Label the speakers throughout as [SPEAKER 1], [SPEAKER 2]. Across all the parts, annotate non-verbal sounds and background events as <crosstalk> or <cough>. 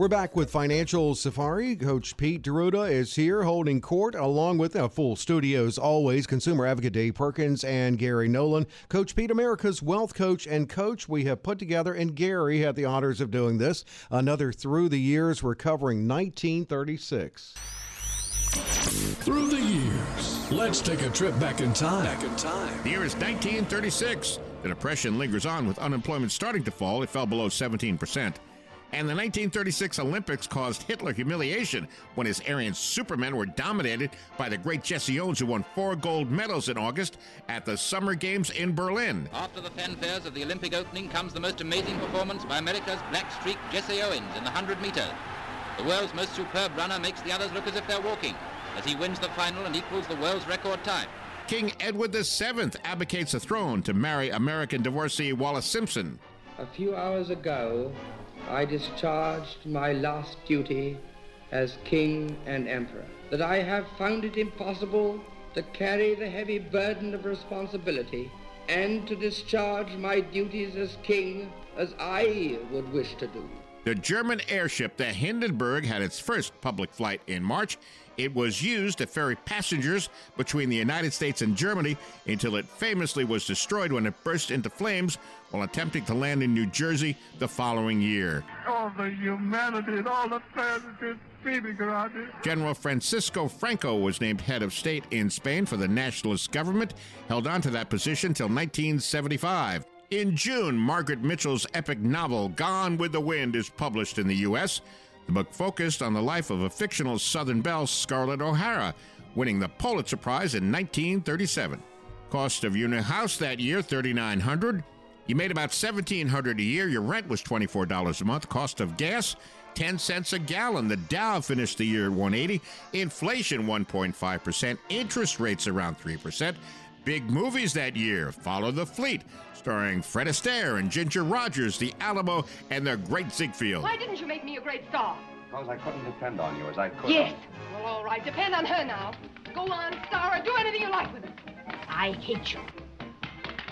[SPEAKER 1] We're back with Financial Safari. Coach Pete D'Arruda is here holding court along with a full studio as always. Consumer advocate Dave Perkins and Gary Nolan. Coach Pete, America's wealth coach and coach we have put together, and Gary had the honors of doing this. Another through the years. We're covering 1936.
[SPEAKER 2] Through the years, let's take a trip back in time. Back in time.
[SPEAKER 3] The year is 1936. The Depression lingers on with unemployment starting to fall. It fell below 17%. And the 1936 Olympics caused Hitler humiliation when his Aryan supermen were dominated by the great Jesse Owens, who won four gold medals in August at the Summer Games in Berlin.
[SPEAKER 4] After the fanfares of the Olympic opening comes the most amazing performance by America's black streak Jesse Owens in the 100 meter. The world's most superb runner makes the others look as if they're walking as he wins the final and equals the world's record time.
[SPEAKER 3] King Edward VII abdicates the throne to marry American divorcee Wallis Simpson.
[SPEAKER 5] A few hours ago, I discharged my last duty as king and emperor. That I have found it impossible to carry the heavy burden of responsibility and to discharge my duties as king as I would wish to do.
[SPEAKER 3] The German airship, the Hindenburg, had its first public flight in March. It was used to ferry passengers between the United States and Germany until it famously was destroyed when it burst into flames while attempting to land in New Jersey the following year.
[SPEAKER 6] All the humanity and all the tragedy feeling around it.
[SPEAKER 3] General Francisco Franco was named head of state in Spain for the nationalist government, held on to that position till 1975. In June, Margaret Mitchell's epic novel Gone with the Wind is published in the U.S. The book focused on the life of a fictional Southern belle, Scarlett O'Hara, winning the Pulitzer Prize in 1937. Cost of your new house that year, 3,900. You made about 1,700 a year. Your rent was $24 a month. Cost of gas, 10 cents a gallon. The Dow finished the year at 180. Inflation 1.5%. Interest rates around 3%. Big movies that year. Follow the Fleet, starring Fred Astaire and Ginger Rogers, The Alamo, and the Great Ziegfeld.
[SPEAKER 7] Why didn't you make me a great star?
[SPEAKER 8] Because I couldn't depend on you as I could.
[SPEAKER 7] Yes. Well, all right. Depend on her now. Go on, star her. Do anything you like with her. I hate you.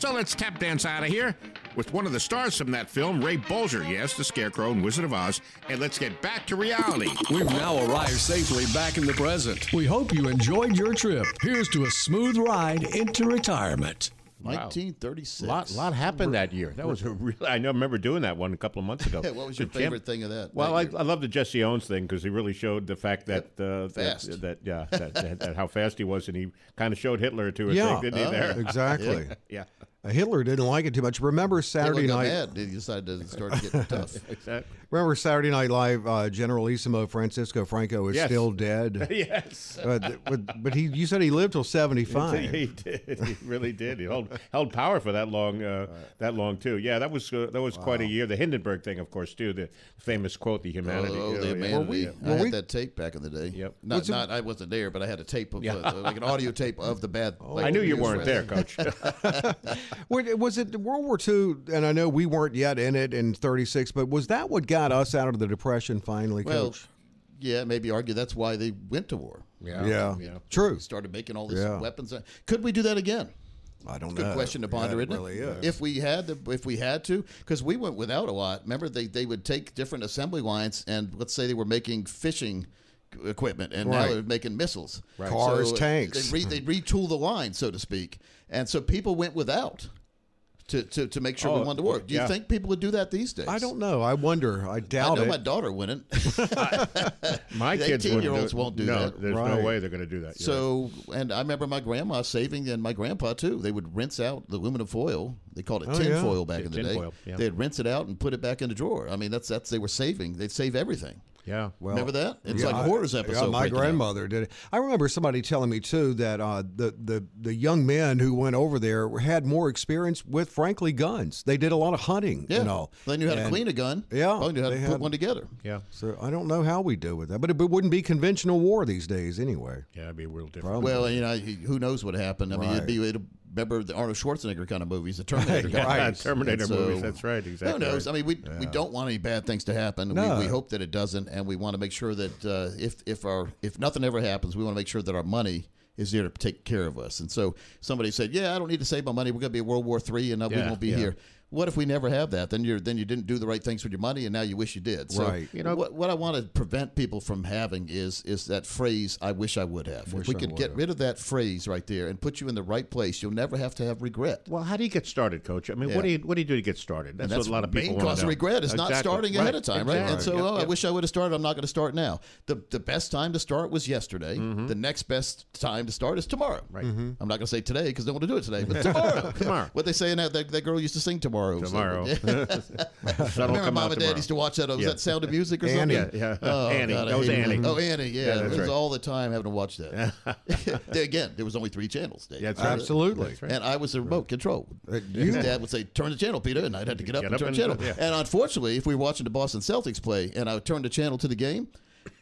[SPEAKER 3] So let's tap dance out of here with one of the stars from that film, Ray Bolger. Yes, the Scarecrow and Wizard of Oz. And let's get back to reality.
[SPEAKER 2] We've now arrived safely back in the present. We hope you enjoyed your trip. Here's to a smooth ride into retirement.
[SPEAKER 9] 1936.
[SPEAKER 10] A lot, lot happened that year. That was a really. I know. I remember doing that one a couple of months ago. <laughs>
[SPEAKER 9] what was your
[SPEAKER 10] The champ-
[SPEAKER 9] favorite thing of that?
[SPEAKER 10] Well,
[SPEAKER 9] that
[SPEAKER 10] I. I love the Jesse Owens thing because he really showed the fact that uh, that-
[SPEAKER 9] Fast.
[SPEAKER 10] That, yeah, that, that, that how fast he was, and he kind of showed Hitler a two
[SPEAKER 1] Yeah.
[SPEAKER 10] thing, didn't he? There,
[SPEAKER 1] Exactly. <laughs>
[SPEAKER 10] yeah,
[SPEAKER 1] Uh, Hitler didn't like it too much. Remember Saturday night?
[SPEAKER 9] mad. He decided to start getting <laughs> tough.
[SPEAKER 10] exactly.
[SPEAKER 1] Remember Saturday Night Live? Uh, Generalissimo Francisco Franco is
[SPEAKER 10] Yes.
[SPEAKER 1] still dead.
[SPEAKER 10] yes,
[SPEAKER 1] but, but but he, you said he lived till seventy five.
[SPEAKER 10] he did. He really did. He held held power for that long. Uh, that long too. Yeah, that was uh, that was quite a year. The Hindenburg thing, of course, too. The famous quote, "The humanity."
[SPEAKER 9] Oh,
[SPEAKER 10] you know,
[SPEAKER 9] the
[SPEAKER 10] yeah.
[SPEAKER 9] humanity.
[SPEAKER 1] Were we-
[SPEAKER 9] I
[SPEAKER 1] were
[SPEAKER 9] had
[SPEAKER 1] we-
[SPEAKER 9] that tape back in the day.
[SPEAKER 10] Yep.
[SPEAKER 9] Not,
[SPEAKER 1] Was it-
[SPEAKER 9] not I wasn't there, but I had a tape of
[SPEAKER 10] Yeah.
[SPEAKER 9] uh, like an audio tape of the bad. <laughs> like,
[SPEAKER 10] I knew you weren't there. Coach. <laughs>
[SPEAKER 1] Wait, Was it World War II? And I know we weren't yet in it in thirty six, but was that what got us out of the depression finally,
[SPEAKER 9] Well,
[SPEAKER 1] Coach?
[SPEAKER 9] yeah, maybe argue that's why they went to war.
[SPEAKER 10] yeah,
[SPEAKER 1] Yeah,
[SPEAKER 9] You know,
[SPEAKER 1] true.
[SPEAKER 9] Started making all these
[SPEAKER 1] Yeah.
[SPEAKER 9] weapons. Could we do that again?
[SPEAKER 1] I don't
[SPEAKER 9] Good
[SPEAKER 1] know.
[SPEAKER 9] Good question to
[SPEAKER 1] Yeah,
[SPEAKER 9] ponder,
[SPEAKER 1] it
[SPEAKER 9] isn't
[SPEAKER 1] really
[SPEAKER 9] it?
[SPEAKER 1] is.
[SPEAKER 9] If we had to, if we had to, because we went without a lot. Remember, they they would take different assembly lines, and let's say they were making fishing equipment, and now they're making missiles,
[SPEAKER 1] Right. Cars,
[SPEAKER 9] So uh,
[SPEAKER 1] tanks.
[SPEAKER 9] They re, they'd retool the line, so to speak, and so people went without
[SPEAKER 11] to, to, to make sure we
[SPEAKER 1] Oh,
[SPEAKER 11] wanted to work. Do you
[SPEAKER 1] yeah.
[SPEAKER 11] think people would do that these days?
[SPEAKER 1] I don't know. I wonder. I doubt I
[SPEAKER 11] know
[SPEAKER 1] it.
[SPEAKER 11] my daughter wouldn't. <laughs> <laughs>
[SPEAKER 10] My kids wouldn't
[SPEAKER 11] 18-year-olds
[SPEAKER 10] it.
[SPEAKER 11] won't do
[SPEAKER 10] no,
[SPEAKER 11] that.
[SPEAKER 10] There's no way they're going to do that. You're right.
[SPEAKER 11] So, and I remember my grandma saving, and my grandpa too. They would rinse out the aluminum foil. They called it
[SPEAKER 10] Oh,
[SPEAKER 11] tin
[SPEAKER 10] yeah.
[SPEAKER 11] foil back in the day.
[SPEAKER 10] foil, yeah.
[SPEAKER 11] They'd rinse it out and put it back in the drawer. I mean, that's that's they were saving. They'd save everything.
[SPEAKER 10] Yeah.
[SPEAKER 11] Well, Remember that? It's
[SPEAKER 1] Yeah,
[SPEAKER 11] like a
[SPEAKER 1] I-
[SPEAKER 11] Hoarders
[SPEAKER 1] yeah,
[SPEAKER 11] episode.
[SPEAKER 1] my
[SPEAKER 11] breaking out.
[SPEAKER 1] grandmother did it. I remember somebody telling me too that uh, the the the young men who went over there had more experience with, frankly, guns. They did a lot of hunting.
[SPEAKER 11] Yeah.
[SPEAKER 1] You know,
[SPEAKER 11] They knew how to clean a gun.
[SPEAKER 1] Yeah,
[SPEAKER 11] Probably knew how to
[SPEAKER 1] they
[SPEAKER 11] put
[SPEAKER 1] had-
[SPEAKER 11] one together.
[SPEAKER 10] Yeah.
[SPEAKER 1] So I don't know how we do with that, but it, it wouldn't be conventional war these days anyway.
[SPEAKER 10] Yeah, it'd be a real different.
[SPEAKER 1] Probably.
[SPEAKER 11] Well, you know, who knows what happened? I mean, it'd be it'd, remember the Arnold Schwarzenegger kind of movies, the <laughs> Terminator kind
[SPEAKER 10] Right.
[SPEAKER 11] of movies.
[SPEAKER 10] Terminator
[SPEAKER 11] so,
[SPEAKER 10] movies, that's right, exactly
[SPEAKER 11] Who knows?
[SPEAKER 10] right.
[SPEAKER 11] I mean, we we don't want any bad things to happen.
[SPEAKER 1] No.
[SPEAKER 11] We, we hope that it doesn't, and we want to make sure that uh, if if our if nothing ever happens, we want to make sure that our money is there to take care of us. And so somebody said, "Yeah, I don't need to save my money. We're going to be in World War Three, and uh, we
[SPEAKER 10] Yeah,
[SPEAKER 11] won't be
[SPEAKER 10] yeah.
[SPEAKER 11] here." What if we never have that? Then you're then you didn't do the right things with your money, and now you wish you did. So
[SPEAKER 1] Right.
[SPEAKER 11] You know what? What I want to prevent people from having is is that phrase, "I wish I would have."
[SPEAKER 1] Wish
[SPEAKER 11] if we
[SPEAKER 1] I
[SPEAKER 11] could get
[SPEAKER 1] have.
[SPEAKER 11] rid of that phrase right there and put you in the right place, you'll never have to have regret.
[SPEAKER 10] Well, how do you get started, Coach? I mean,
[SPEAKER 11] Yeah.
[SPEAKER 10] what do you what do you do to get started? That's,
[SPEAKER 11] And that's
[SPEAKER 10] what a lot of
[SPEAKER 11] main
[SPEAKER 10] people want
[SPEAKER 11] cause
[SPEAKER 10] to
[SPEAKER 11] of
[SPEAKER 10] know.
[SPEAKER 11] regret is not starting
[SPEAKER 10] Right.
[SPEAKER 11] ahead of time, right? And so,
[SPEAKER 10] Exactly.
[SPEAKER 11] oh, I wish I would have started. I'm not going to start now. The the best time to start was yesterday.
[SPEAKER 10] Mm-hmm.
[SPEAKER 11] The next best time to start is tomorrow. Right. I'm not going to say today because I don't want to do it today, but <laughs> tomorrow.
[SPEAKER 10] Tomorrow. <laughs>
[SPEAKER 11] what they say in that, that that girl used to sing tomorrow. So-
[SPEAKER 10] Tomorrow. Sun will
[SPEAKER 11] Remember,
[SPEAKER 10] come
[SPEAKER 11] mom
[SPEAKER 10] out
[SPEAKER 11] and dad used to watch that. Oh, was
[SPEAKER 10] Yeah.
[SPEAKER 11] that Sound of Music or
[SPEAKER 1] Annie.
[SPEAKER 11] something?
[SPEAKER 10] Yeah, yeah.
[SPEAKER 11] Oh,
[SPEAKER 10] Annie.
[SPEAKER 11] God,
[SPEAKER 10] That was
[SPEAKER 11] hated it. Oh, Annie. Yeah,
[SPEAKER 10] Yeah,
[SPEAKER 11] it was
[SPEAKER 10] right.
[SPEAKER 11] all the time having to watch that. <laughs> Again, there was only three channels. Dave.
[SPEAKER 10] Yeah, that's right.
[SPEAKER 1] Absolutely.
[SPEAKER 10] That's right.
[SPEAKER 11] And I was the remote control. Uh, His dad would say, "Turn the channel, Peter," and I'd have to get up
[SPEAKER 10] Get
[SPEAKER 11] and
[SPEAKER 10] up
[SPEAKER 11] turn
[SPEAKER 10] and-
[SPEAKER 11] the channel.
[SPEAKER 10] yeah.
[SPEAKER 11] And unfortunately, if we were watching the Boston Celtics play, and I would turn the channel to the game,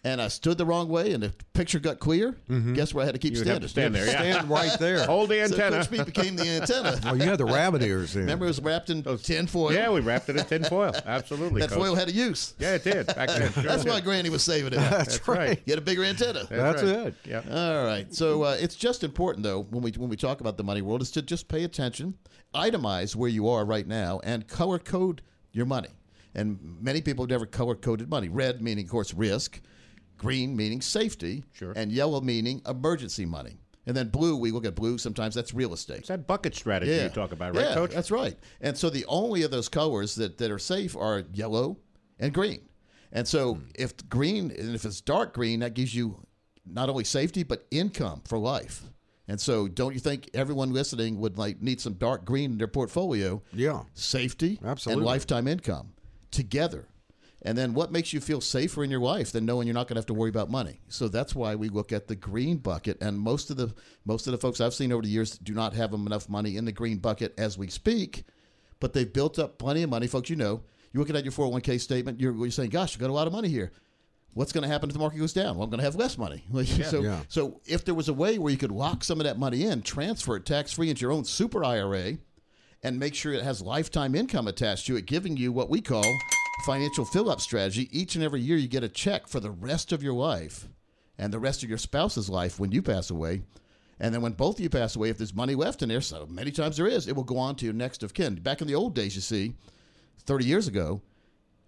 [SPEAKER 11] and I stood the wrong way, and the picture got clear, guess where I had to keep
[SPEAKER 10] You
[SPEAKER 11] standing?
[SPEAKER 10] stand there. Yeah.
[SPEAKER 1] Stand right <laughs> there.
[SPEAKER 10] Hold the
[SPEAKER 11] So
[SPEAKER 10] antenna.
[SPEAKER 11] Coach Pete became the antenna. <laughs>
[SPEAKER 1] Oh, you had the rabbit ears in.
[SPEAKER 11] Remember, it was wrapped in tin foil.
[SPEAKER 10] yeah, we wrapped it in tin foil. Absolutely.
[SPEAKER 11] that
[SPEAKER 10] Coach.
[SPEAKER 11] foil had a use.
[SPEAKER 10] Yeah, it did. Back then. <laughs> Sure
[SPEAKER 11] That's why Granny was saving it.
[SPEAKER 1] That's right.
[SPEAKER 11] Get a bigger antenna.
[SPEAKER 1] That's
[SPEAKER 10] right.
[SPEAKER 1] it.
[SPEAKER 10] Yeah.
[SPEAKER 11] All right. So uh, it's just important, though, when we when we talk about the money world, is to just pay attention, itemize where you are right now, and color code your money. And many people have never color coded money. Red meaning, of course, risk. Green meaning safety.
[SPEAKER 10] Sure.
[SPEAKER 11] And yellow meaning emergency money. And then blue, we look at blue. Sometimes that's real estate.
[SPEAKER 10] It's that bucket strategy you talk about, right,
[SPEAKER 11] yeah,
[SPEAKER 10] Coach?
[SPEAKER 11] That's right. And so the only of those colors that, that are safe are yellow and green. And so
[SPEAKER 10] Hmm.
[SPEAKER 11] if green and if it's dark green, that gives you not only safety but income for life. And so don't you think everyone listening would like need some dark green in their portfolio?
[SPEAKER 1] Yeah.
[SPEAKER 11] Safety
[SPEAKER 1] Absolutely.
[SPEAKER 11] and lifetime income together. And then what makes you feel safer in your life than knowing you're not going to have to worry about money? So that's why we look at the green bucket. And most of the most of the folks I've seen over the years do not have enough money in the green bucket as we speak, but they've built up plenty of money. Folks, you know, you're looking at your 401k statement, you're, you're saying, "Gosh, you got a lot of money here." What's going to happen if the market goes down? Well, I'm going to have less money. <laughs> so,
[SPEAKER 1] Yeah.
[SPEAKER 11] so if there was a way where you could lock some of that money in, transfer it tax free into your own super IRA, and make sure it has lifetime income attached to it, giving you what we call financial fill up strategy. Each and every year, you get a check for the rest of your life and the rest of your spouse's life when you pass away. And then when both of you pass away, if there's money left in there, so many times there is, it will go on to your next of kin. Back in the old days, you see, 30 years ago,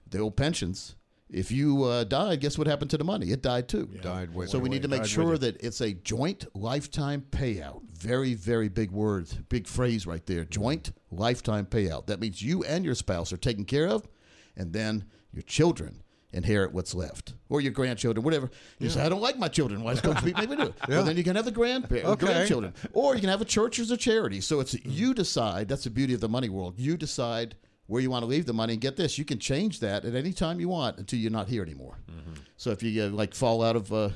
[SPEAKER 11] the old pensions. If you uh, died, guess what happened to the money? It died too.
[SPEAKER 1] Died with
[SPEAKER 11] So we need to make
[SPEAKER 10] Died
[SPEAKER 11] sure that it's a joint lifetime payout. Very, very big word, big phrase right there. Joint lifetime payout. That means you and your spouse are taken care of, and then your children inherit what's left, or your grandchildren, whatever. You say, I don't like my children. Why does Coach make me do it? <laughs> Well, then you can have the grandpa-
[SPEAKER 1] Okay.
[SPEAKER 11] grandchildren, or you can have a church or a charity. So it's you decide. That's the beauty of the money world. You decide where you want to leave the money, and get this: you can change that at any time you want until you're not here anymore. So if you uh, like fall out of uh,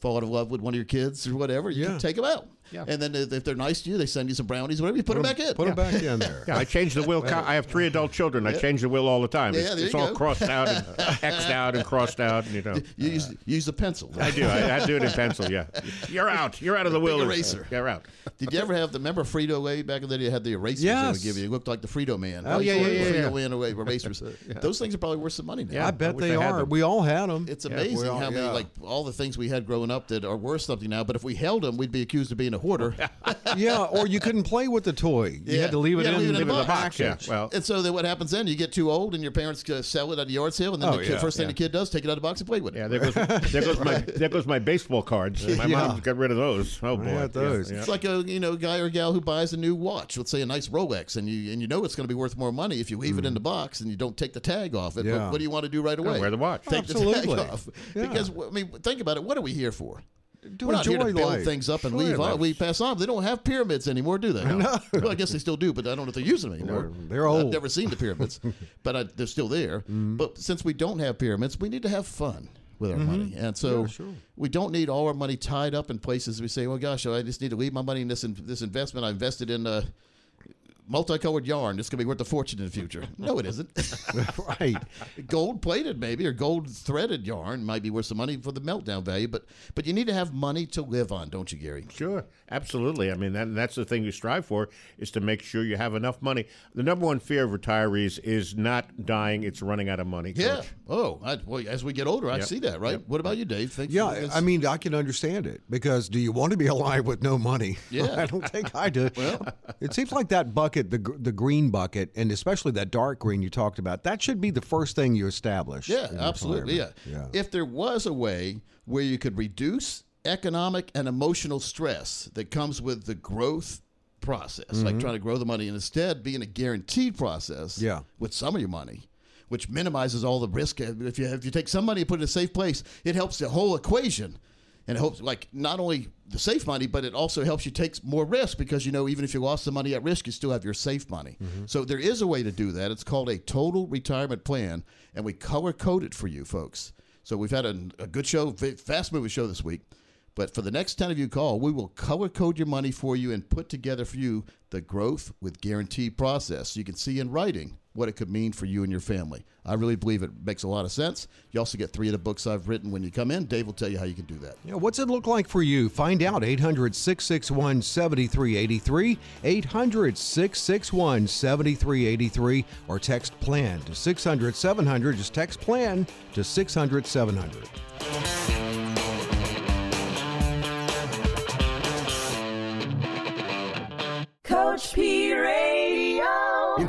[SPEAKER 11] fall out of love with one of your kids or whatever, you
[SPEAKER 1] Yeah.
[SPEAKER 11] can take them out.
[SPEAKER 10] Yeah.
[SPEAKER 11] And then if if they're nice to you, they send you some brownies, whatever. You put them back in.
[SPEAKER 1] Put them back in there.
[SPEAKER 10] Yeah, I change the will. Co- I have three adult children. I change the will all the time.
[SPEAKER 11] Yeah,
[SPEAKER 10] it's it's all
[SPEAKER 11] go.
[SPEAKER 10] crossed out and <laughs> xed out and crossed out. And, you know,
[SPEAKER 11] You use use the pencil.
[SPEAKER 10] I do. I, I do it in pencil. Yeah, you're out. You're out of the will.
[SPEAKER 11] eraser.
[SPEAKER 10] You're out.
[SPEAKER 11] Did you ever have the remember Frito Lay back in the day? You had the erasers they would give you. It looked like the Frito Man.
[SPEAKER 10] Oh, yeah, yeah, yeah,
[SPEAKER 11] Frito
[SPEAKER 10] yeah.
[SPEAKER 11] Man away erasers. Those things are probably worth some money now.
[SPEAKER 10] Yeah.
[SPEAKER 1] I bet they are. We all had them.
[SPEAKER 11] It's amazing how many like all the things we had growing up that are worth something now. But if we held them, we'd be accused of being being a hoarder. <laughs>
[SPEAKER 1] yeah, or you couldn't play with the toy. You had to leave it in,
[SPEAKER 11] leave it in
[SPEAKER 1] the
[SPEAKER 11] the
[SPEAKER 1] box.
[SPEAKER 11] box. and so then what happens then? You get too old, and your parents sell it at a yard sale, and then
[SPEAKER 10] Oh,
[SPEAKER 11] the kid,
[SPEAKER 10] yeah,
[SPEAKER 11] first thing
[SPEAKER 10] yeah.
[SPEAKER 11] the kid does, take it out of the box and play with it.
[SPEAKER 10] Yeah, there goes there goes my <laughs> there goes my baseball cards. My
[SPEAKER 11] Yeah.
[SPEAKER 10] mom got rid of those. Oh boy,
[SPEAKER 1] got those.
[SPEAKER 10] Yeah,
[SPEAKER 11] It's like a you know guy or gal who buys a new watch, let's say a nice Rolex, and you and you know it's going to be worth more money if you leave it in the mm. box and you don't take the tag off it.
[SPEAKER 1] Yeah.
[SPEAKER 11] But what do you want to do right away?
[SPEAKER 10] wear the watch.
[SPEAKER 11] Take the
[SPEAKER 1] Absolutely.
[SPEAKER 11] tag off.
[SPEAKER 1] Yeah.
[SPEAKER 11] Because I mean, think about it. What are we here for?
[SPEAKER 1] To
[SPEAKER 11] We're not here to
[SPEAKER 1] enjoy
[SPEAKER 11] build
[SPEAKER 1] life.
[SPEAKER 11] things up and
[SPEAKER 1] Sure.
[SPEAKER 11] leave. on. We pass on. They don't have pyramids anymore, do they? <laughs> No. Well, I guess they still do, but I don't know if they're using them anymore.
[SPEAKER 1] They're- they're old.
[SPEAKER 11] I've never seen the pyramids, <laughs> but I, they're still there.
[SPEAKER 1] Mm-hmm.
[SPEAKER 11] But since we don't have pyramids, we need to have fun with our money, and so
[SPEAKER 1] Yeah, sure.
[SPEAKER 11] we don't need all our money tied up in places. We say, "Well, gosh, I just need to leave my money in this in, this investment I invested in." Uh, Multicolored yarn. It's going to be worth a fortune in the future. No, it isn't. <laughs>
[SPEAKER 1] right. <laughs>
[SPEAKER 11] Gold plated, maybe, or gold threaded yarn might be worth some money for the meltdown value. But but you need to have money to live on, don't you, Gary?
[SPEAKER 10] Sure, absolutely. I mean, that, that's the thing you strive for is to make sure you have enough money. The number one fear of retirees is not dying; it's running out of money.
[SPEAKER 11] Yeah.
[SPEAKER 10] Coach.
[SPEAKER 11] Oh, I, well, as we get older, I
[SPEAKER 10] Yep.
[SPEAKER 11] see that. Right.
[SPEAKER 10] Yep.
[SPEAKER 11] What about you, Dave? Think
[SPEAKER 1] Yeah,
[SPEAKER 11] it's-
[SPEAKER 1] I mean, I can understand it because do you want to be alive with no money?
[SPEAKER 11] Yeah. <laughs>
[SPEAKER 1] I don't think I do.
[SPEAKER 11] Well-
[SPEAKER 1] it seems like that bucket, the the green bucket, and especially that dark green you talked about, that should be the first thing you establish.
[SPEAKER 11] Yeah, absolutely. Yeah.
[SPEAKER 1] yeah.
[SPEAKER 11] If there was a way where you could reduce economic and emotional stress that comes with the growth process,
[SPEAKER 1] Mm-hmm.
[SPEAKER 11] like trying to grow the money, and instead being a guaranteed process
[SPEAKER 1] Yeah.
[SPEAKER 11] with some of your money, which minimizes all the risk. If you if you take some money and put it in a safe place, it helps the whole equation. And it helps, like, not only the safe money, but it also helps you take more risk because, you know, even if you lost the money at risk, you still have your safe money. Mm-hmm. So there is a way to do that. It's called a total retirement plan, and we color code it for you folks. So we've had a, a good show, fast moving show this week. But for the next 10 of you call, we will color code your money for you and put together for you the growth with guaranteed process. So you can see in writing what it could mean for you and your family. I really believe it makes a lot of sense. You also get three of the books I've written when you come in. Dave will tell you how you can do that.
[SPEAKER 1] Yeah, what's it look like for you? Find out 800 661 7383, 800 661 7383, or text PLAN to 600 700. Just text PLAN to 600 700.